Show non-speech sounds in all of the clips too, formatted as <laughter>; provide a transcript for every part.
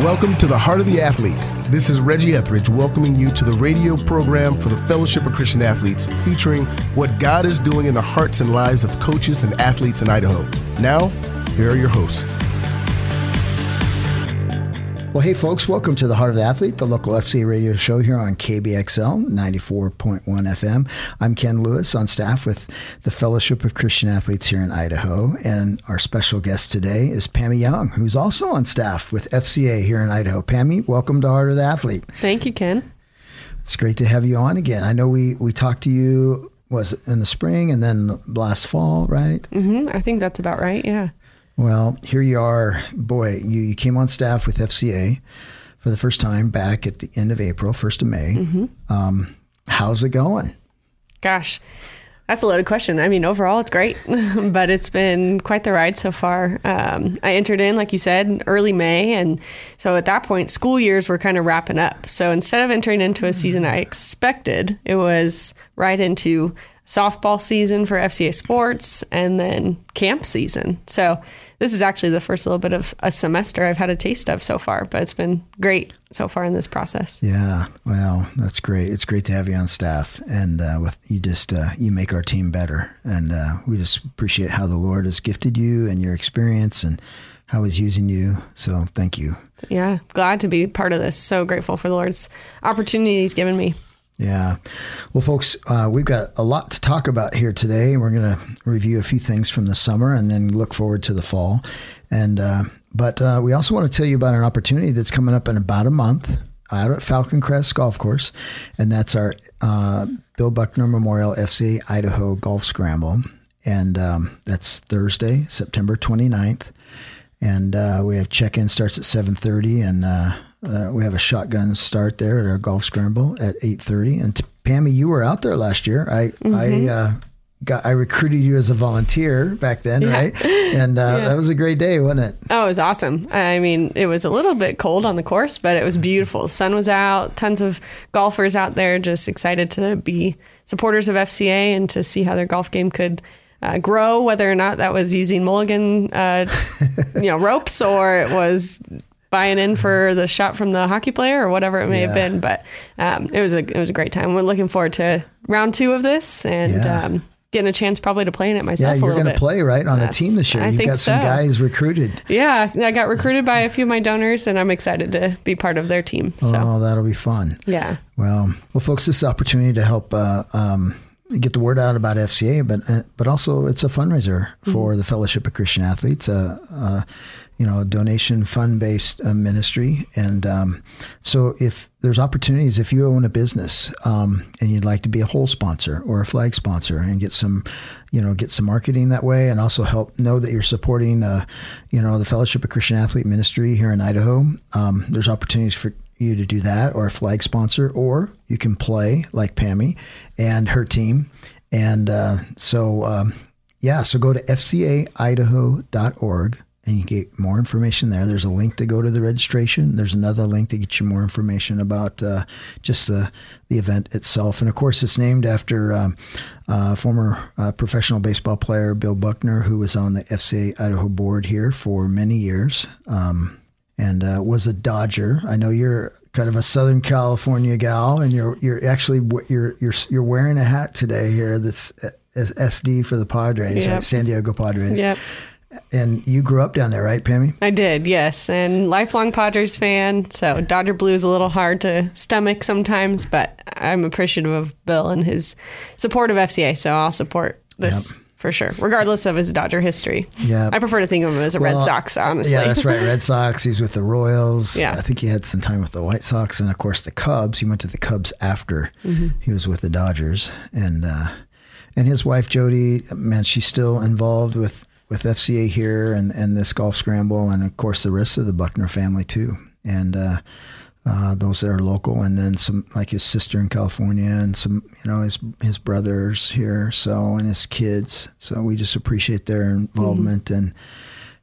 Welcome to the Heart of the Athlete. This is Reggie Etheridge welcoming you to the radio program for the Fellowship of Christian Athletes, featuring what God is doing in the hearts and lives of coaches and athletes in Idaho. Now, here are your hosts. Well, hey, folks, welcome to the Heart of the Athlete, the local FCA radio show here on KBXL 94.1 FM. I'm Ken Lewis on staff with the Fellowship of Christian Athletes here in Idaho. And our special guest today is Pammy Young, who's also on staff with FCA here in Idaho. Pammy, welcome to Heart of the Athlete. Thank you, Ken. It's great to have you on again. I know we, we talked to you was in the spring and then last fall, right? Mm-hmm. I think that's about right. Yeah. Well, here you are. Boy, you, you came on staff with FCA for the first time back at the end of April, 1st of May. Mm-hmm. Um, how's it going? Gosh, that's a loaded question. I mean, overall, it's great, <laughs> but it's been quite the ride so far. Um, I entered in, like you said, early May. And so at that point, school years were kind of wrapping up. So instead of entering into a season I expected, it was right into softball season for FCA sports and then camp season. So this is actually the first little bit of a semester I've had a taste of so far, but it's been great so far in this process. Yeah, well, that's great. It's great to have you on staff, and uh, with you just uh, you make our team better, and uh, we just appreciate how the Lord has gifted you and your experience and how He's using you. So thank you. Yeah, glad to be part of this. So grateful for the Lord's opportunity He's given me. Yeah. Well, folks, uh, we've got a lot to talk about here today. We're going to review a few things from the summer and then look forward to the fall. And uh, but uh, we also want to tell you about an opportunity that's coming up in about a month out at Falcon Crest Golf Course, and that's our uh, Bill Buckner Memorial FC Idaho Golf Scramble, and um, that's Thursday, September 29th. And uh, we have check-in starts at 7:30, and uh, we have a shotgun start there at our golf scramble at 8.30 and pammy you were out there last year i mm-hmm. i uh, got i recruited you as a volunteer back then yeah. right and uh, yeah. that was a great day wasn't it oh it was awesome i mean it was a little bit cold on the course but it was beautiful the sun was out tons of golfers out there just excited to be supporters of fca and to see how their golf game could uh, grow, whether or not that was using mulligan, uh, <laughs> you know, ropes or it was buying in for the shot from the hockey player or whatever it may yeah. have been. But um, it was a it was a great time. We're looking forward to round two of this and. Yeah. Um, getting a chance probably to play in it myself. Yeah, you're going to play right on That's, a team this year. I You've got some so. guys recruited. Yeah, I got recruited by a few of my donors, and I'm excited to be part of their team. So. Oh, that'll be fun. Yeah. Well, well, folks, this is opportunity to help. Uh, um, get the word out about FCA, but uh, but also it's a fundraiser for mm-hmm. the Fellowship of Christian Athletes. Uh, uh, you know, donation fund based uh, ministry. And um, so, if there's opportunities, if you own a business um, and you'd like to be a hole sponsor or a flag sponsor and get some, you know, get some marketing that way, and also help know that you're supporting, uh, you know, the Fellowship of Christian Athlete Ministry here in Idaho. Um, there's opportunities for you to do that, or a flag sponsor, or you can play like Pammy and her team. And uh, so, um, yeah, so go to fcaidaho.org and you get more information there. There's a link to go to the registration. There's another link to get you more information about uh, just the the event itself. And of course, it's named after um, uh, former uh, professional baseball player Bill Buckner, who was on the FCA Idaho board here for many years. Um, and uh, was a Dodger. I know you're kind of a Southern California gal, and you're you're actually you're you're you're wearing a hat today here that's SD for the Padres, yep. right? San Diego Padres. Yep. And you grew up down there, right, Pammy? I did, yes. And lifelong Padres fan. So Dodger Blue is a little hard to stomach sometimes, but I'm appreciative of Bill and his support of FCA. So I'll support this. Yep for sure, regardless of his Dodger history. Yeah, I prefer to think of him as a well, Red Sox, honestly. Yeah, that's right. Red <laughs> Sox. He's with the Royals. Yeah, I think he had some time with the White Sox, and of course the Cubs. He went to the Cubs after mm-hmm. he was with the Dodgers, and uh, and his wife Jody, man, she's still involved with with FCA here and, and this golf scramble, and of course the rest of the Buckner family too, and uh, uh, those that are local, and then some like his sister in California, and some you know his his brothers here, so and his kids. So we just appreciate their involvement mm-hmm. and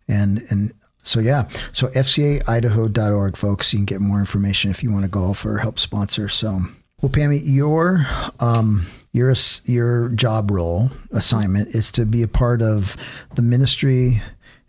and and so yeah, so FCAIdaho.org, folks. You can get more information if you want to golf or help sponsor. So well, Pammy, your um, your your job role assignment is to be a part of the ministry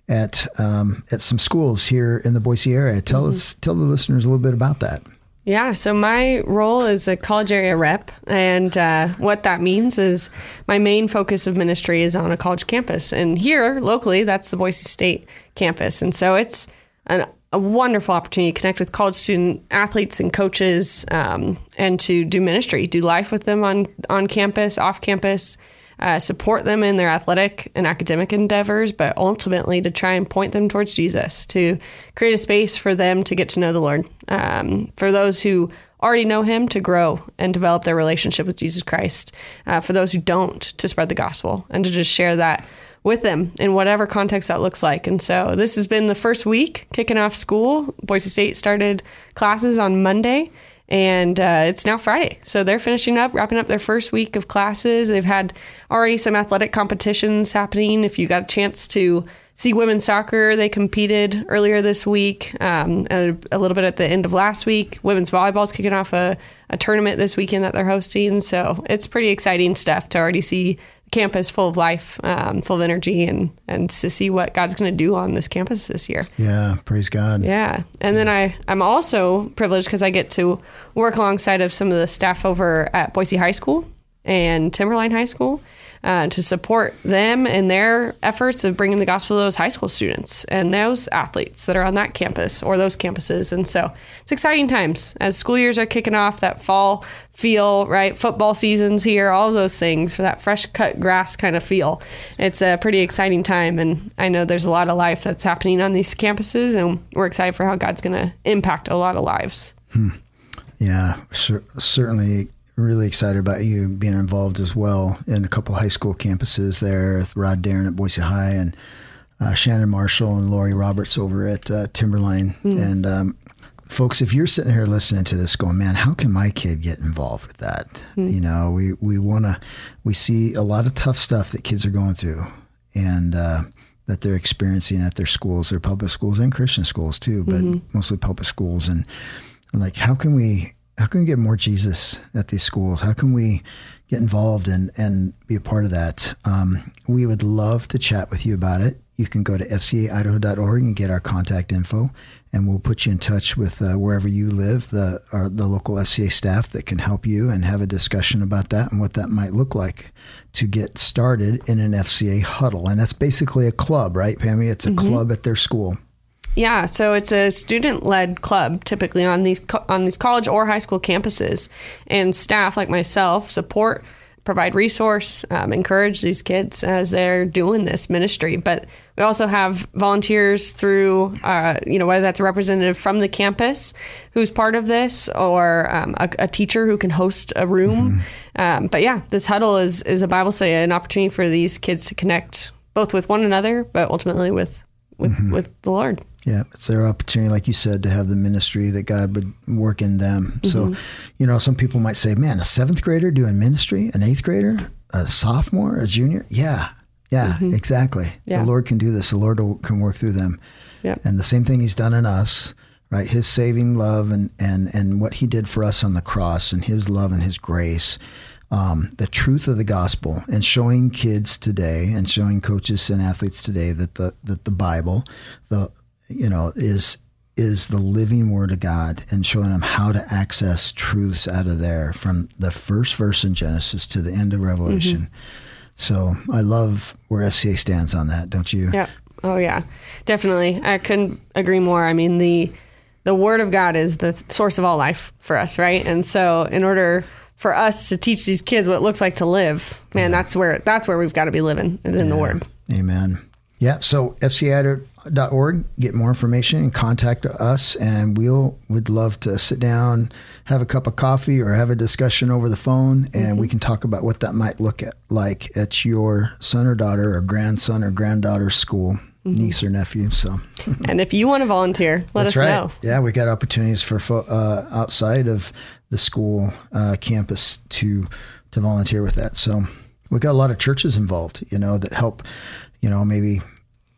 at um, at some schools here in the Boise area. Tell mm-hmm. us, tell the listeners a little bit about that. Yeah, so my role is a college area rep, and uh, what that means is my main focus of ministry is on a college campus, and here locally, that's the Boise State campus, and so it's an, a wonderful opportunity to connect with college student athletes and coaches, um, and to do ministry, do life with them on on campus, off campus, uh, support them in their athletic and academic endeavors, but ultimately to try and point them towards Jesus, to create a space for them to get to know the Lord. Um, for those who already know Him, to grow and develop their relationship with Jesus Christ. Uh, for those who don't, to spread the gospel and to just share that with them in whatever context that looks like. And so this has been the first week kicking off school. Boise State started classes on Monday and uh, it's now Friday. So they're finishing up, wrapping up their first week of classes. They've had already some athletic competitions happening. If you got a chance to see women's soccer, they competed earlier this week, um, a, a, little bit at the end of last week. Women's volleyball is kicking off a, a tournament this weekend that they're hosting. So it's pretty exciting stuff to already see campus full of life, um, full of energy, and and to see what God's going to do on this campus this year. Yeah, praise God. Yeah, and yeah. then I I'm also privileged because I get to work alongside of some of the staff over at Boise High School and Timberline High School uh, to support them in their efforts of bringing the gospel to those high school students and those athletes that are on that campus or those campuses. And so it's exciting times as school years are kicking off, that fall feel, right? Football season's here, all those things for that fresh cut grass kind of feel. It's a pretty exciting time. And I know there's a lot of life that's happening on these campuses, and we're excited for how God's going to impact a lot of lives. Hmm. Yeah, certainly really excited about you being involved as well in a couple high school campuses there. With Rod Darren at Boise High and uh, Shannon Marshall and Lori Roberts over at uh, Timberline. Mm. And um, folks, if you're sitting here listening to this, going, "Man, how can my kid get involved with that?" Mm. You know, we we want to. We see a lot of tough stuff that kids are going through, and uh, that they're experiencing at their schools, their public schools and Christian schools too, but mm-hmm. mostly public schools. And like, how can we how can we get more Jesus at these schools? How can we get involved and, and be a part of that? Um, we would love to chat with you about it. You can go to fcaidaho.org and get our contact info, and we'll put you in touch with uh, wherever you live, the our, the local FCA staff that can help you and have a discussion about that and what that might look like to get started in an FCA huddle. And that's basically a club, right, Pammy? It's a mm-hmm. club at their school. Yeah, so it's a student-led club typically on these on these college or high school campuses, and staff like myself support, provide resource, um, encourage these kids as they're doing this ministry. But we also have volunteers through, uh, you know, whether that's a representative from the campus who's part of this, or um, a, a, teacher who can host a room. Mm-hmm. Um, but yeah, this huddle is is a Bible study, an opportunity for these kids to connect both with one another, but ultimately with with mm-hmm. with the Lord. Yeah, it's their opportunity, like you said, to have the ministry that God would work in them. Mm-hmm. So, you know, some people might say, man, a seventh grader doing ministry, an eighth grader, a sophomore, a junior. Yeah, yeah, mm-hmm. exactly. Yeah. The Lord can do this. The Lord can work through them. Yep. And the same thing He's done in us, right? His saving love and, and, and what He did for us on the cross and His love and His grace. Um, the truth of the gospel and showing kids today and showing coaches and athletes today that the that the Bible, the you know, is is the living word of God and showing them how to access truths out of there from the first verse in Genesis to the end of Revelation. Mm-hmm. So I love where FCA stands on that, don't you? Yeah. Oh yeah. Definitely. I couldn't agree more. I mean the the word of God is the source of all life for us, right? And so in order for us to teach these kids what it looks like to live, man, yeah. that's where that's where we've got to be living in yeah. the word. Amen. Yeah. So fcaidaho.org, get more information and contact us, and we'll would love to sit down, have a cup of coffee, or have a discussion over the phone, and mm-hmm. we can talk about what that might look at like at your son or daughter or grandson or granddaughter's school. Mm-hmm. niece or nephew. So, <laughs> and if you want to volunteer, let That's us right. know. Yeah, we got opportunities for uh, outside of the school uh, campus to to volunteer with that. So, we got a lot of churches involved, you know, that help, you know, maybe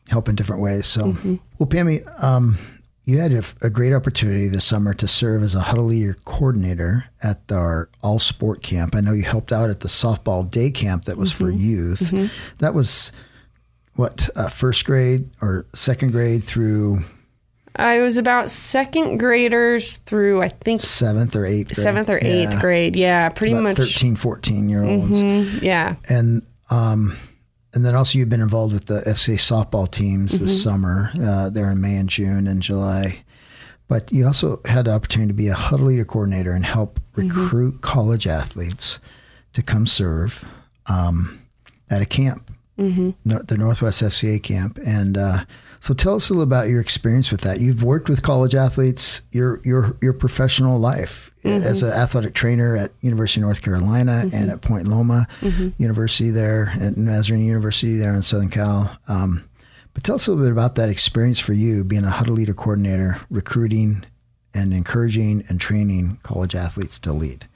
help in different ways. So, mm-hmm. well, Pammy, um, you had a, a, great opportunity this summer to serve as a huddle leader coordinator at our all sport camp. I know you helped out at the softball day camp that was mm-hmm. for youth. Mm-hmm. That was what uh, first grade or second grade through I was about second graders through I think seventh or eighth grade. seventh or eighth grade. Yeah, pretty much. 13, 14 year olds. Yeah. And um, and then also you've been involved with the FCA softball teams this summer. Uh, there in May and June and July. But you also had the opportunity to be a huddle leader coordinator and help recruit college athletes to come serve um, at a camp, mm-hmm. no, the Northwest FCA camp. And uh, so, tell us a little about your experience with that. You've worked with college athletes your your your professional life eh, mm-hmm. as an athletic trainer at University of North Carolina mm-hmm. and at Point Loma mm-hmm. University there, at Nazarene University there in Southern Cal. Um, but tell us a little bit about that experience for you, being a huddle leader coordinator, recruiting and encouraging and training college athletes to lead.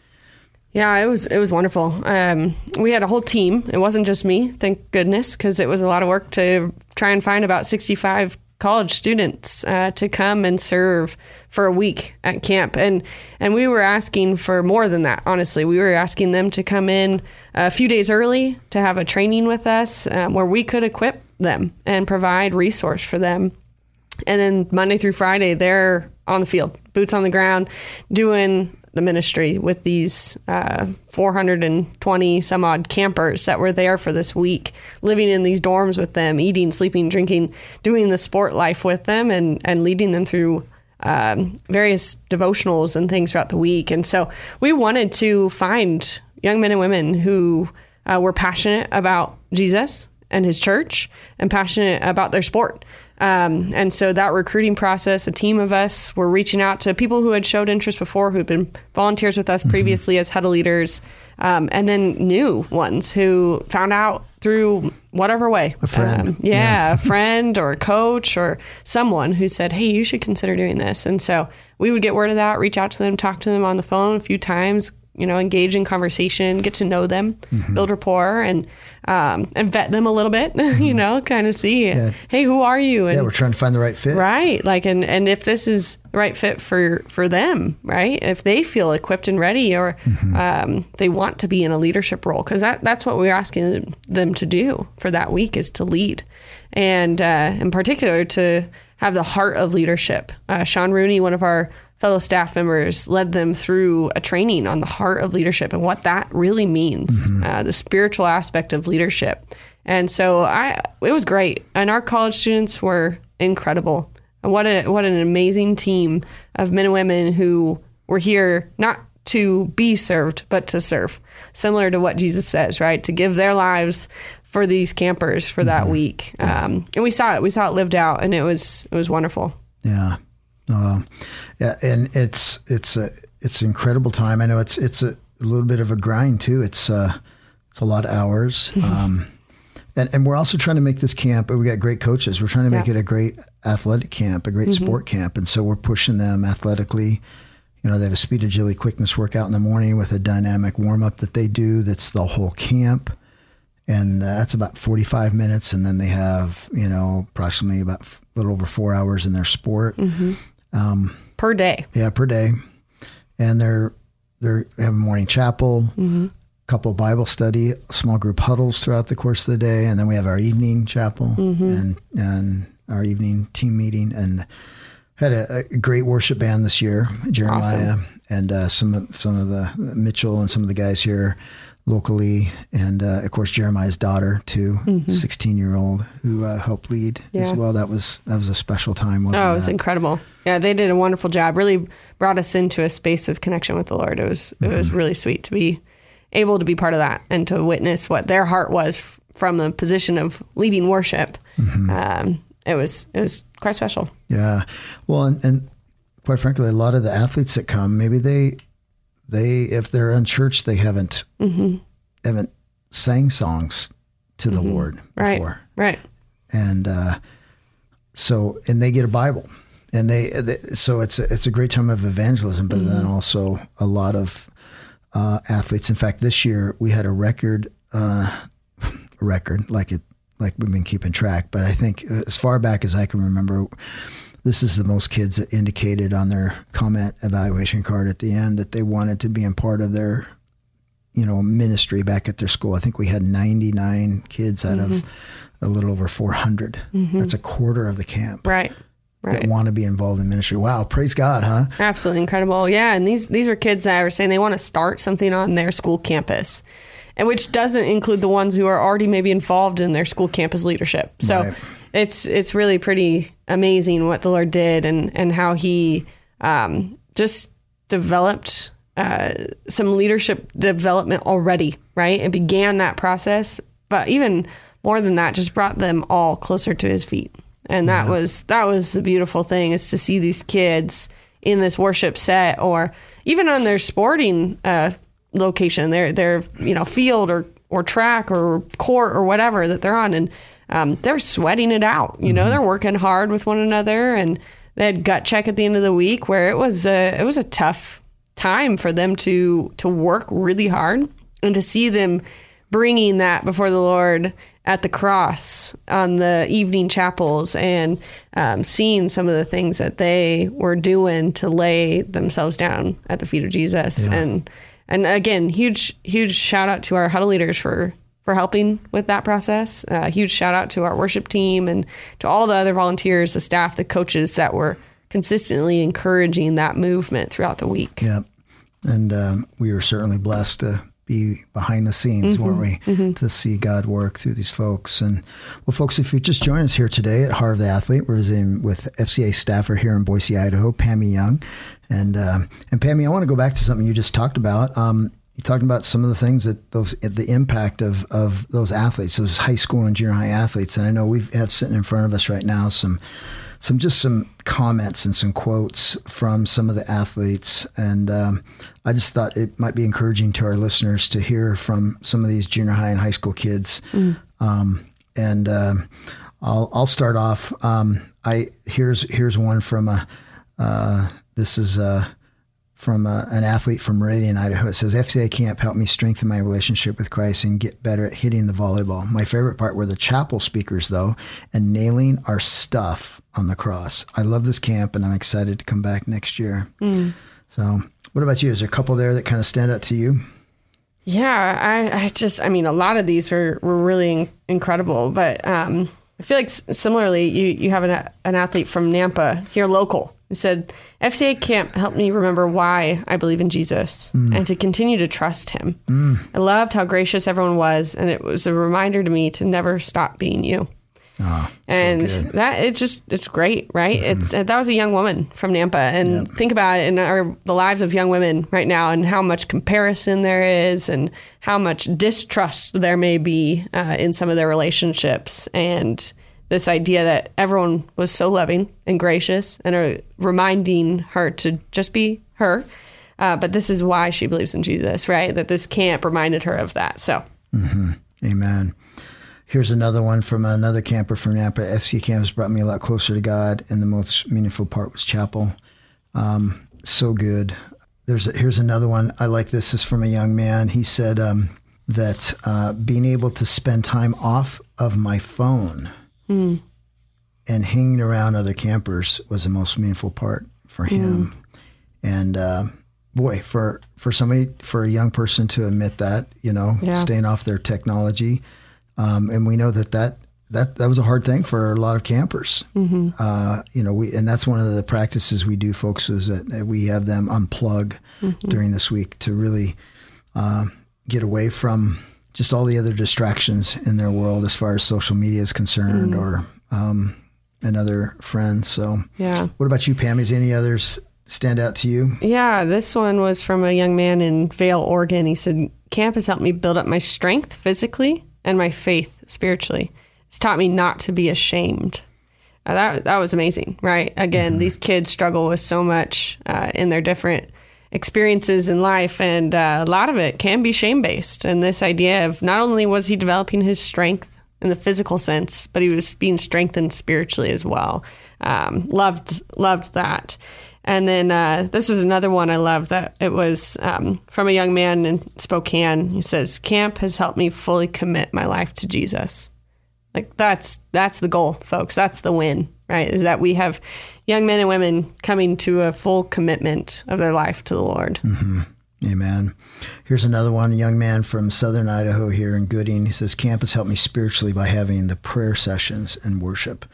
Yeah, it was it was wonderful. Um, we had a whole team. It wasn't just me, thank goodness, because it was a lot of work to try and find about sixty five college students uh, to come and serve for a week at camp, and and we were asking for more than that. Honestly, we were asking them to come in a few days early to have a training with us um, where we could equip them and provide resource for them and then Monday through Friday, they're on the field, boots on the ground, doing the ministry with these uh, 420 some odd campers that were there for this week, living in these dorms with them, eating, sleeping, drinking, doing the sport life with them, and and leading them through um, various devotionals and things throughout the week. And so we wanted to find young men and women who uh, were passionate about Jesus and his church and passionate about their sport. Um, and so that recruiting process, a team of us were reaching out to people who had showed interest before, who had been volunteers with us previously as huddle leaders, um, and then new ones who found out through whatever way. A friend. yeah, a friend or a coach or someone who said, hey, you should consider doing this. And so we would get word of that, reach out to them, talk to them on the phone a few times, you know, engage in conversation, get to know them, build rapport, and um, and vet them a little bit. <laughs> you know, kind of see, hey, who are you? And Yeah, we're trying to find the right fit. right, like, and and if this is the right fit for for them, right? If they feel equipped and ready, or um, they want to be in a leadership role, because that that's what we're asking them to do for that week is to lead, and uh, in particular to have the heart of leadership. Uh, Sean Rooney, one of our fellow staff members, led them through a training on the heart of leadership and what that really means, uh, the spiritual aspect of leadership. And so I, it was great, and our college students were incredible. And What a what an amazing team of men and women who were here not to be served, but to serve. Similar to what Jesus says, right? To give their lives for these campers for that week. Um, and we saw it. We saw it lived out, and it was it was wonderful. Yeah. Uh, yeah, and it's it's a it's an incredible time. I know it's it's a, little bit of a grind too. It's uh, it's a lot of hours. Um, and, and we're also trying to make this camp. We got great coaches. We're trying to make Yeah. it a great athletic camp, a great sport camp, and so we're pushing them athletically. You know, they have a speed agility quickness workout in the morning with a dynamic warm up that they do. That's the whole camp and that's about 45 minutes and then they have you know approximately about a little over four hours in their sport Um, per day. yeah per day. And they're they're they have a morning chapel a couple bible study small group huddles throughout the course of the day and then we have our evening chapel mm-hmm. and and our evening team meeting. And had a, a great worship band this year jeremiah and uh, some of some of the mitchell and some of the guys here locally and uh, of course jeremiah's daughter too 16 year old who uh, helped lead as well that was that was a special time wasn't Oh, it was it incredible. Yeah, they did a wonderful job. Really brought us into a space of connection with the Lord. It was it was really sweet to be able to be part of that and to witness what their heart was f- from the position of leading worship. Um, it was it was quite special. Yeah. Well, and, and quite frankly, a lot of the athletes that come, maybe they, they, if they're in church, they haven't, haven't sang songs to the Lord Right. before. Right. And, uh, so, and they get a Bible and they, they so it's a, it's a great time of evangelism, but then also a lot of, uh, athletes. In fact, this year we had a record, uh, <laughs> record like it, like we've been keeping track, but I think uh, as far back as I can remember, this is the most kids that indicated on their comment evaluation card at the end that they wanted to be in part of their you know ministry back at their school. I think we had 99 kids out of a little over 400. Mm-hmm. That's a quarter of the camp Right. Right. that want to be involved in ministry. Wow, praise God, huh? Absolutely incredible. Yeah, and these these were kids that were saying they want to start something on their school campus, and which doesn't include the ones who are already maybe involved in their school campus leadership. So Right. It's it's really pretty amazing what the Lord did and and how He um, just developed uh, some leadership development already. Right, it began that process, but even more than that, just brought them all closer to His feet. And that was that was the beautiful thing is to see these kids in this worship set or even on their sporting uh, location their their you know field or or track or court or whatever that they're on. And um, they're sweating it out you know they're working hard with one another and they had gut check at the end of the week where it was a it was a tough time for them to to work really hard and to see them bringing that before the Lord at the cross on the evening chapels and um, seeing some of the things that they were doing to lay themselves down at the feet of Jesus. And and again, huge huge shout out to our huddle leaders for for helping with that process. Uh, huge shout out to our worship team and to all the other volunteers, the staff, the coaches that were consistently encouraging that movement throughout the week. Yeah. And um, we were certainly blessed to be behind the scenes, weren't we? To see God work through these folks. And well, folks, if you just joined us here today at Heart of the Athlete, we're visiting with FCA staffer here in Boise, Idaho, Pammy Young. And um, and Pammy, I want to go back to something you just talked about. Um, you talked about some of the things that those the impact of of those athletes, those high school and junior high athletes. And I know we have had sitting in front of us right now some some just some comments and some quotes from some of the athletes, and um, I just thought it might be encouraging to our listeners to hear from some of these junior high and high school kids. Um, and um I'll I'll start off. Um, I here's here's one from a uh, this is uh, from a, an athlete from Meridian, Idaho. It says, FCA camp helped me strengthen my relationship with Christ and get better at hitting the volleyball. My favorite part were the chapel speakers, though, and nailing our stuff on the cross. I love this camp, and I'm excited to come back next year. So, what about you? Is there a couple there that kind of stand out to you? Yeah, I, I just, I mean, a lot of these were, were really incredible, but um, I feel like similarly, you, you have an, an athlete from Nampa here local who said, FCA camp helped me remember why I believe in Jesus mm. and to continue to trust him. Mm. I loved how gracious everyone was, and it was a reminder to me to never stop being you. And good. that it's just it's great, right? It's that was a young woman from Nampa, and think about it in our the lives of young women right now, and how much comparison there is, and how much distrust there may be uh, in some of their relationships, and this idea that everyone was so loving and gracious, and are reminding her to just be her. Uh, but this is why she believes in Jesus, right? That this camp reminded her of that. So Amen. Here's another one from another camper from Nampa. FC camps brought me a lot closer to God, and the most meaningful part was chapel. Um, so good. There's a, here's another one. I like this. This is from a young man. He said um, that uh, being able to spend time off of my phone and hanging around other campers was the most meaningful part for him. And uh, boy, for for somebody for a young person to admit that, you know, Yeah. staying off their technology, um, and we know that that. That, that was a hard thing for a lot of campers. Uh, you know, we and that's one of the practices we do, folks, is that we have them unplug during this week to really uh, get away from just all the other distractions in their world as far as social media is concerned, or um, and other friends. So, yeah. what about you, Pam? Is any others stand out to you? Yeah, this one was from a young man in Vale, Oregon. He said, Camp has helped me build up my strength physically and my faith spiritually. It's taught me not to be ashamed. Uh, that, that was amazing, right? Again, these kids struggle with so much uh, in their different experiences in life, and uh, a lot of it can be shame based. And this idea of not only was he developing his strength in the physical sense, but he was being strengthened spiritually as well. Um, loved loved that. And then uh, this was another one I love that it was um, from a young man in Spokane. He says, "Camp has helped me fully commit my life to Jesus." Like that's that's the goal, folks. That's the win, right? Is that we have young men and women coming to a full commitment of their life to the Lord. Amen. Here's another one, a young man from southern Idaho here in Gooding. He says, Camp has helped me spiritually by having the prayer sessions and worship.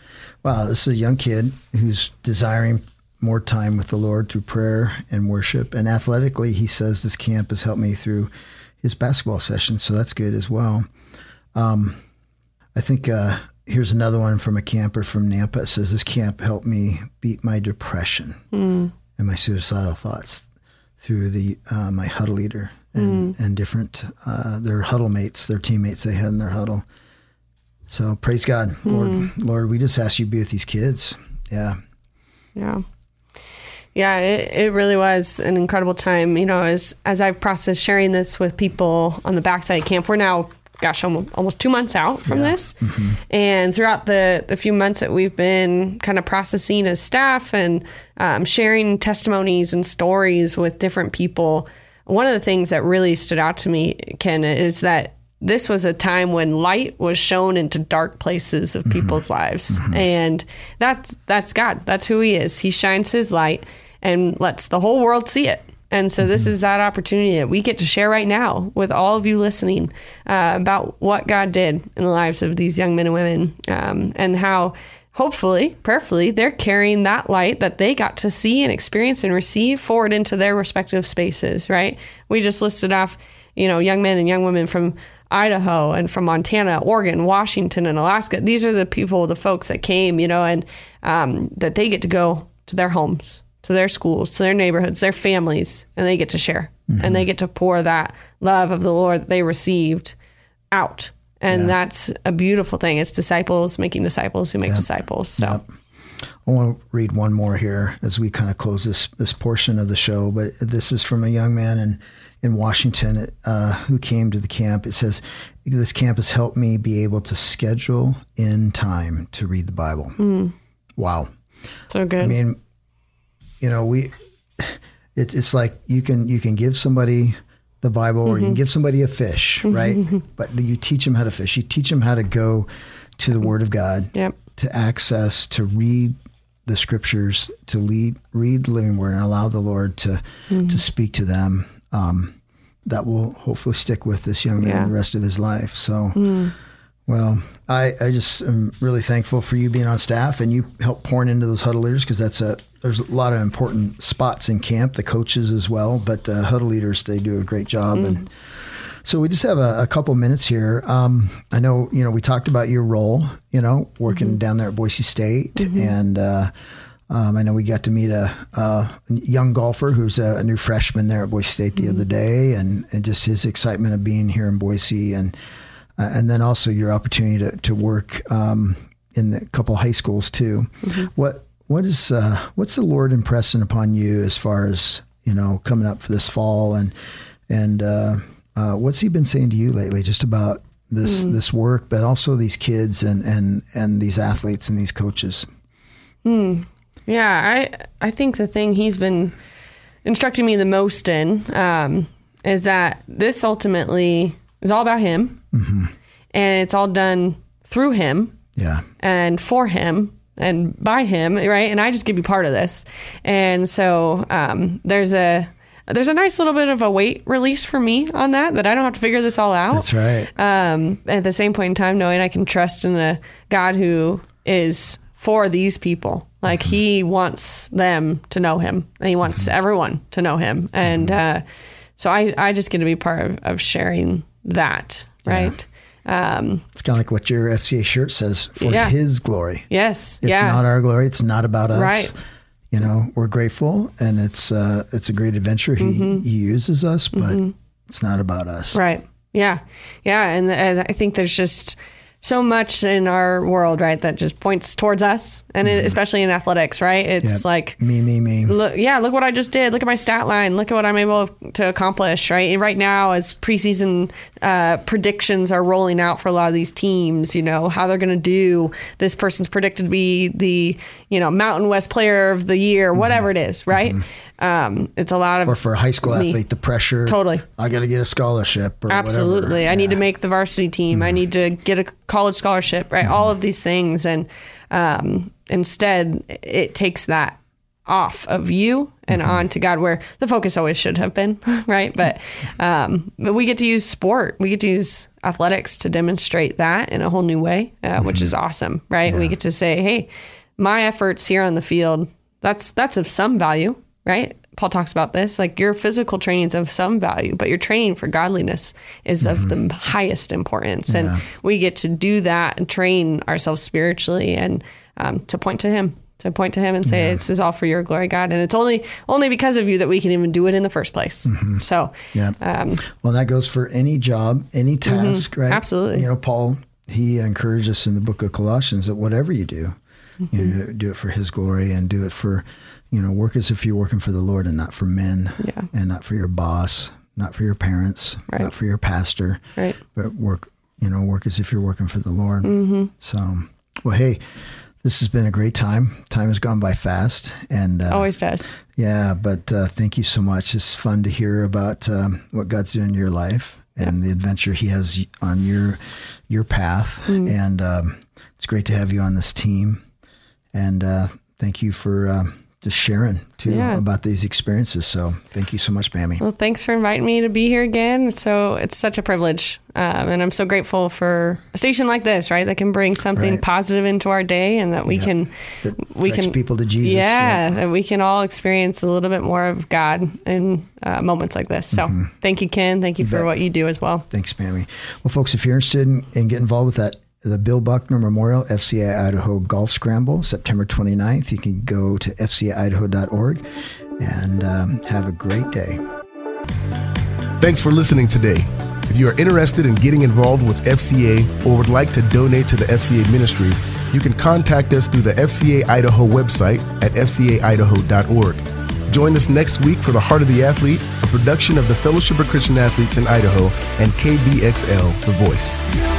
Wow, this is a young kid who's desiring more time with the Lord through prayer and worship. And athletically, he says, This camp has helped me through his basketball sessions. So that's good as well. Um, I think uh, here's another one from a camper from Nampa. It says, This camp helped me beat my depression mm. and my suicidal thoughts through the uh, my huddle leader and, mm. and different uh, their huddle mates, their teammates they had in their huddle. So praise God, mm. Lord, Lord, we just ask you to be with these kids. Yeah, yeah, yeah. It, it really was an incredible time. You know, as as I've processed sharing this with people on the backside camp, we're now gosh, almost two months out from yeah. this. Mm-hmm. And throughout the, the few months that we've been kind of processing as staff and um, sharing testimonies and stories with different people, one of the things that really stood out to me, Ken, is that this was a time when light was shown into dark places of mm-hmm. people's lives. Mm-hmm. And that's that's God. That's who he is. He shines his light and lets the whole world see it. And so, mm-hmm. this is that opportunity that we get to share right now with all of you listening uh, about what God did in the lives of these young men and women um, and how, hopefully, prayerfully, they're carrying that light that they got to see and experience and receive forward into their respective spaces, right? We just listed off, you know, young men and young women from Idaho and from Montana, Oregon, Washington, and Alaska. These are the people, the folks that came, you know, and um, that they get to go to their homes to their schools, to their neighborhoods, their families, and they get to share mm-hmm. and they get to pour that love of the Lord that they received out. And yeah. that's a beautiful thing. It's disciples making disciples who make yep. disciples. So yep. I want to read one more here as we kind of close this this portion of the show. But this is from a young man in in Washington uh, who came to the camp. It says, "This camp has helped me be able to schedule in time to read the Bible." Mm. Wow, so good. I mean, you know, we it, it's like you can you can give somebody the Bible mm-hmm. or you can mm-hmm. give somebody a fish, mm-hmm. right? but you teach them how to fish. You teach them how to go to the Word of God, yep. to access, to read the Scriptures, to lead, read the Living Word, and allow the Lord to mm-hmm. to speak to them. Um, that will hopefully stick with this young man yeah. the rest of his life. So. Mm. Well, I, I just am really thankful for you being on staff and you help pouring into those huddle leaders because that's a there's a lot of important spots in camp, the coaches as well, but the huddle leaders they do a great job mm. and. So we just have a, a couple minutes here. Um, I know you know we talked about your role, you know, working mm-hmm. down there at Boise State, mm-hmm. and uh, um, I know we got to meet a, a young golfer who's a, a, new freshman there at Boise State the mm-hmm. other day, and, and just his excitement of being here in Boise and uh, and then also your opportunity to, to work um, in a couple high schools too. Mm-hmm. What what is uh, what's the Lord impressing upon you as far as you know coming up for this fall and and uh, uh what's He been saying to you lately, just about this mm. this work, but also these kids and and and these athletes and these coaches. Hmm. Yeah, I I think the thing He's been instructing me the most in um, is that this ultimately is all about Him Mm-hmm. And it's all done through him. Yeah. And for him and by him, right? And I just give you part of this. And so um, there's a there's a nice little bit of a weight release for me on that that I don't have to figure this all out. That's right. Um, at the same point in time, knowing I can trust in a God who is for these people. Like mm-hmm. he wants them to know him, and he wants mm-hmm. everyone to know him. And mm-hmm. uh, so I I just get to be part of, of sharing that right? Um, it's kind of like what your FCA shirt says for yeah. His glory. Yes, it's yeah. not our glory. It's not about us. Right. You know, we're grateful, and it's uh, it's a great adventure. He mm-hmm. he uses us, but mm-hmm. it's not about us. Right. Yeah. Yeah, and, and I think there's just so much in our world, right, that just points towards us, and mm-hmm. it, especially in athletics, right? It's yep. like me, me, me. Look, yeah, look what I just did. Look at my stat line. Look at what I'm able to accomplish, right? And right now, as preseason uh, predictions are rolling out for a lot of these teams, you know how they're going to do. This person's predicted to be the you know Mountain West Player of the Year, mm-hmm. whatever it is, right? Mm-hmm. Um, it's a lot of or for a high school me. athlete, the pressure. Totally, I got to get a scholarship. Absolutely, yeah. I need to make the varsity team. Mm. I mm-hmm. need to get a college scholarship. Right, mm. all of these things, and um, instead, it takes that off of you and Mm-hmm. on to God, where the focus always should have been, <laughs> right? But, um, but we get to use sport, we get to use athletics to demonstrate that in a whole new way, uh, which is awesome, right? We get to say, hey, my efforts here on the field, that's that's of some value, right? Paul talks about this, like your physical training is of some value, but your training for godliness is of the highest importance, and we get to do that and train ourselves spiritually and um, to point to Him, to point to Him and say, "This is all for Your glory, God," and it's only only because of You that we can even do it in the first place. So, Yeah. um, Well, that goes for any job, any task, right? Mm-hmm. Absolutely. You know, Paul, he encouraged us in the book of Colossians that whatever you do, you Mm-hmm. know, do it for his glory and do it for, you know, work as if you're working for the Lord and not for men Yeah. and not for your boss, not for your parents, Right. not for your pastor, Right. but work, you know, work as if you're working for the Lord. Mm-hmm. So, well, hey, this has been a great time. Time has gone by fast. And, uh, always does. yeah, but uh, thank you so much. It's fun to hear about um, what God's doing in your life and the adventure He has on your your path. Mm. And um, it's great to have you on this team. And uh, thank you for um, just sharing too Yeah. about these experiences. So thank you so much, Pammy. Well, thanks for inviting me to be here again. So it's such a privilege, um, and I'm so grateful for a station like this, right, that can bring something Right. positive into our day, and that we Yeah. can That we can people to Jesus. Yeah, that we can all experience a little bit more of God in uh, moments like this. So thank you, Ken. Thank you, for Mm-hmm. bet. what you do as well. Thanks, Pammy. Well, folks, if you're interested in, in getting involved with that, the Bill Buckner Memorial FCA Idaho Golf Scramble, September 29th, you can go to fcaidaho.org and um, have a great day. Thanks for listening today. If you are interested in getting involved with FCA or would like to donate to the FCA ministry, you can contact us through the FCA Idaho website at fcaidaho.org. Join us next week for The Heart of the Athlete, a production of the Fellowship of Christian Athletes in Idaho and KBXL, The Voice.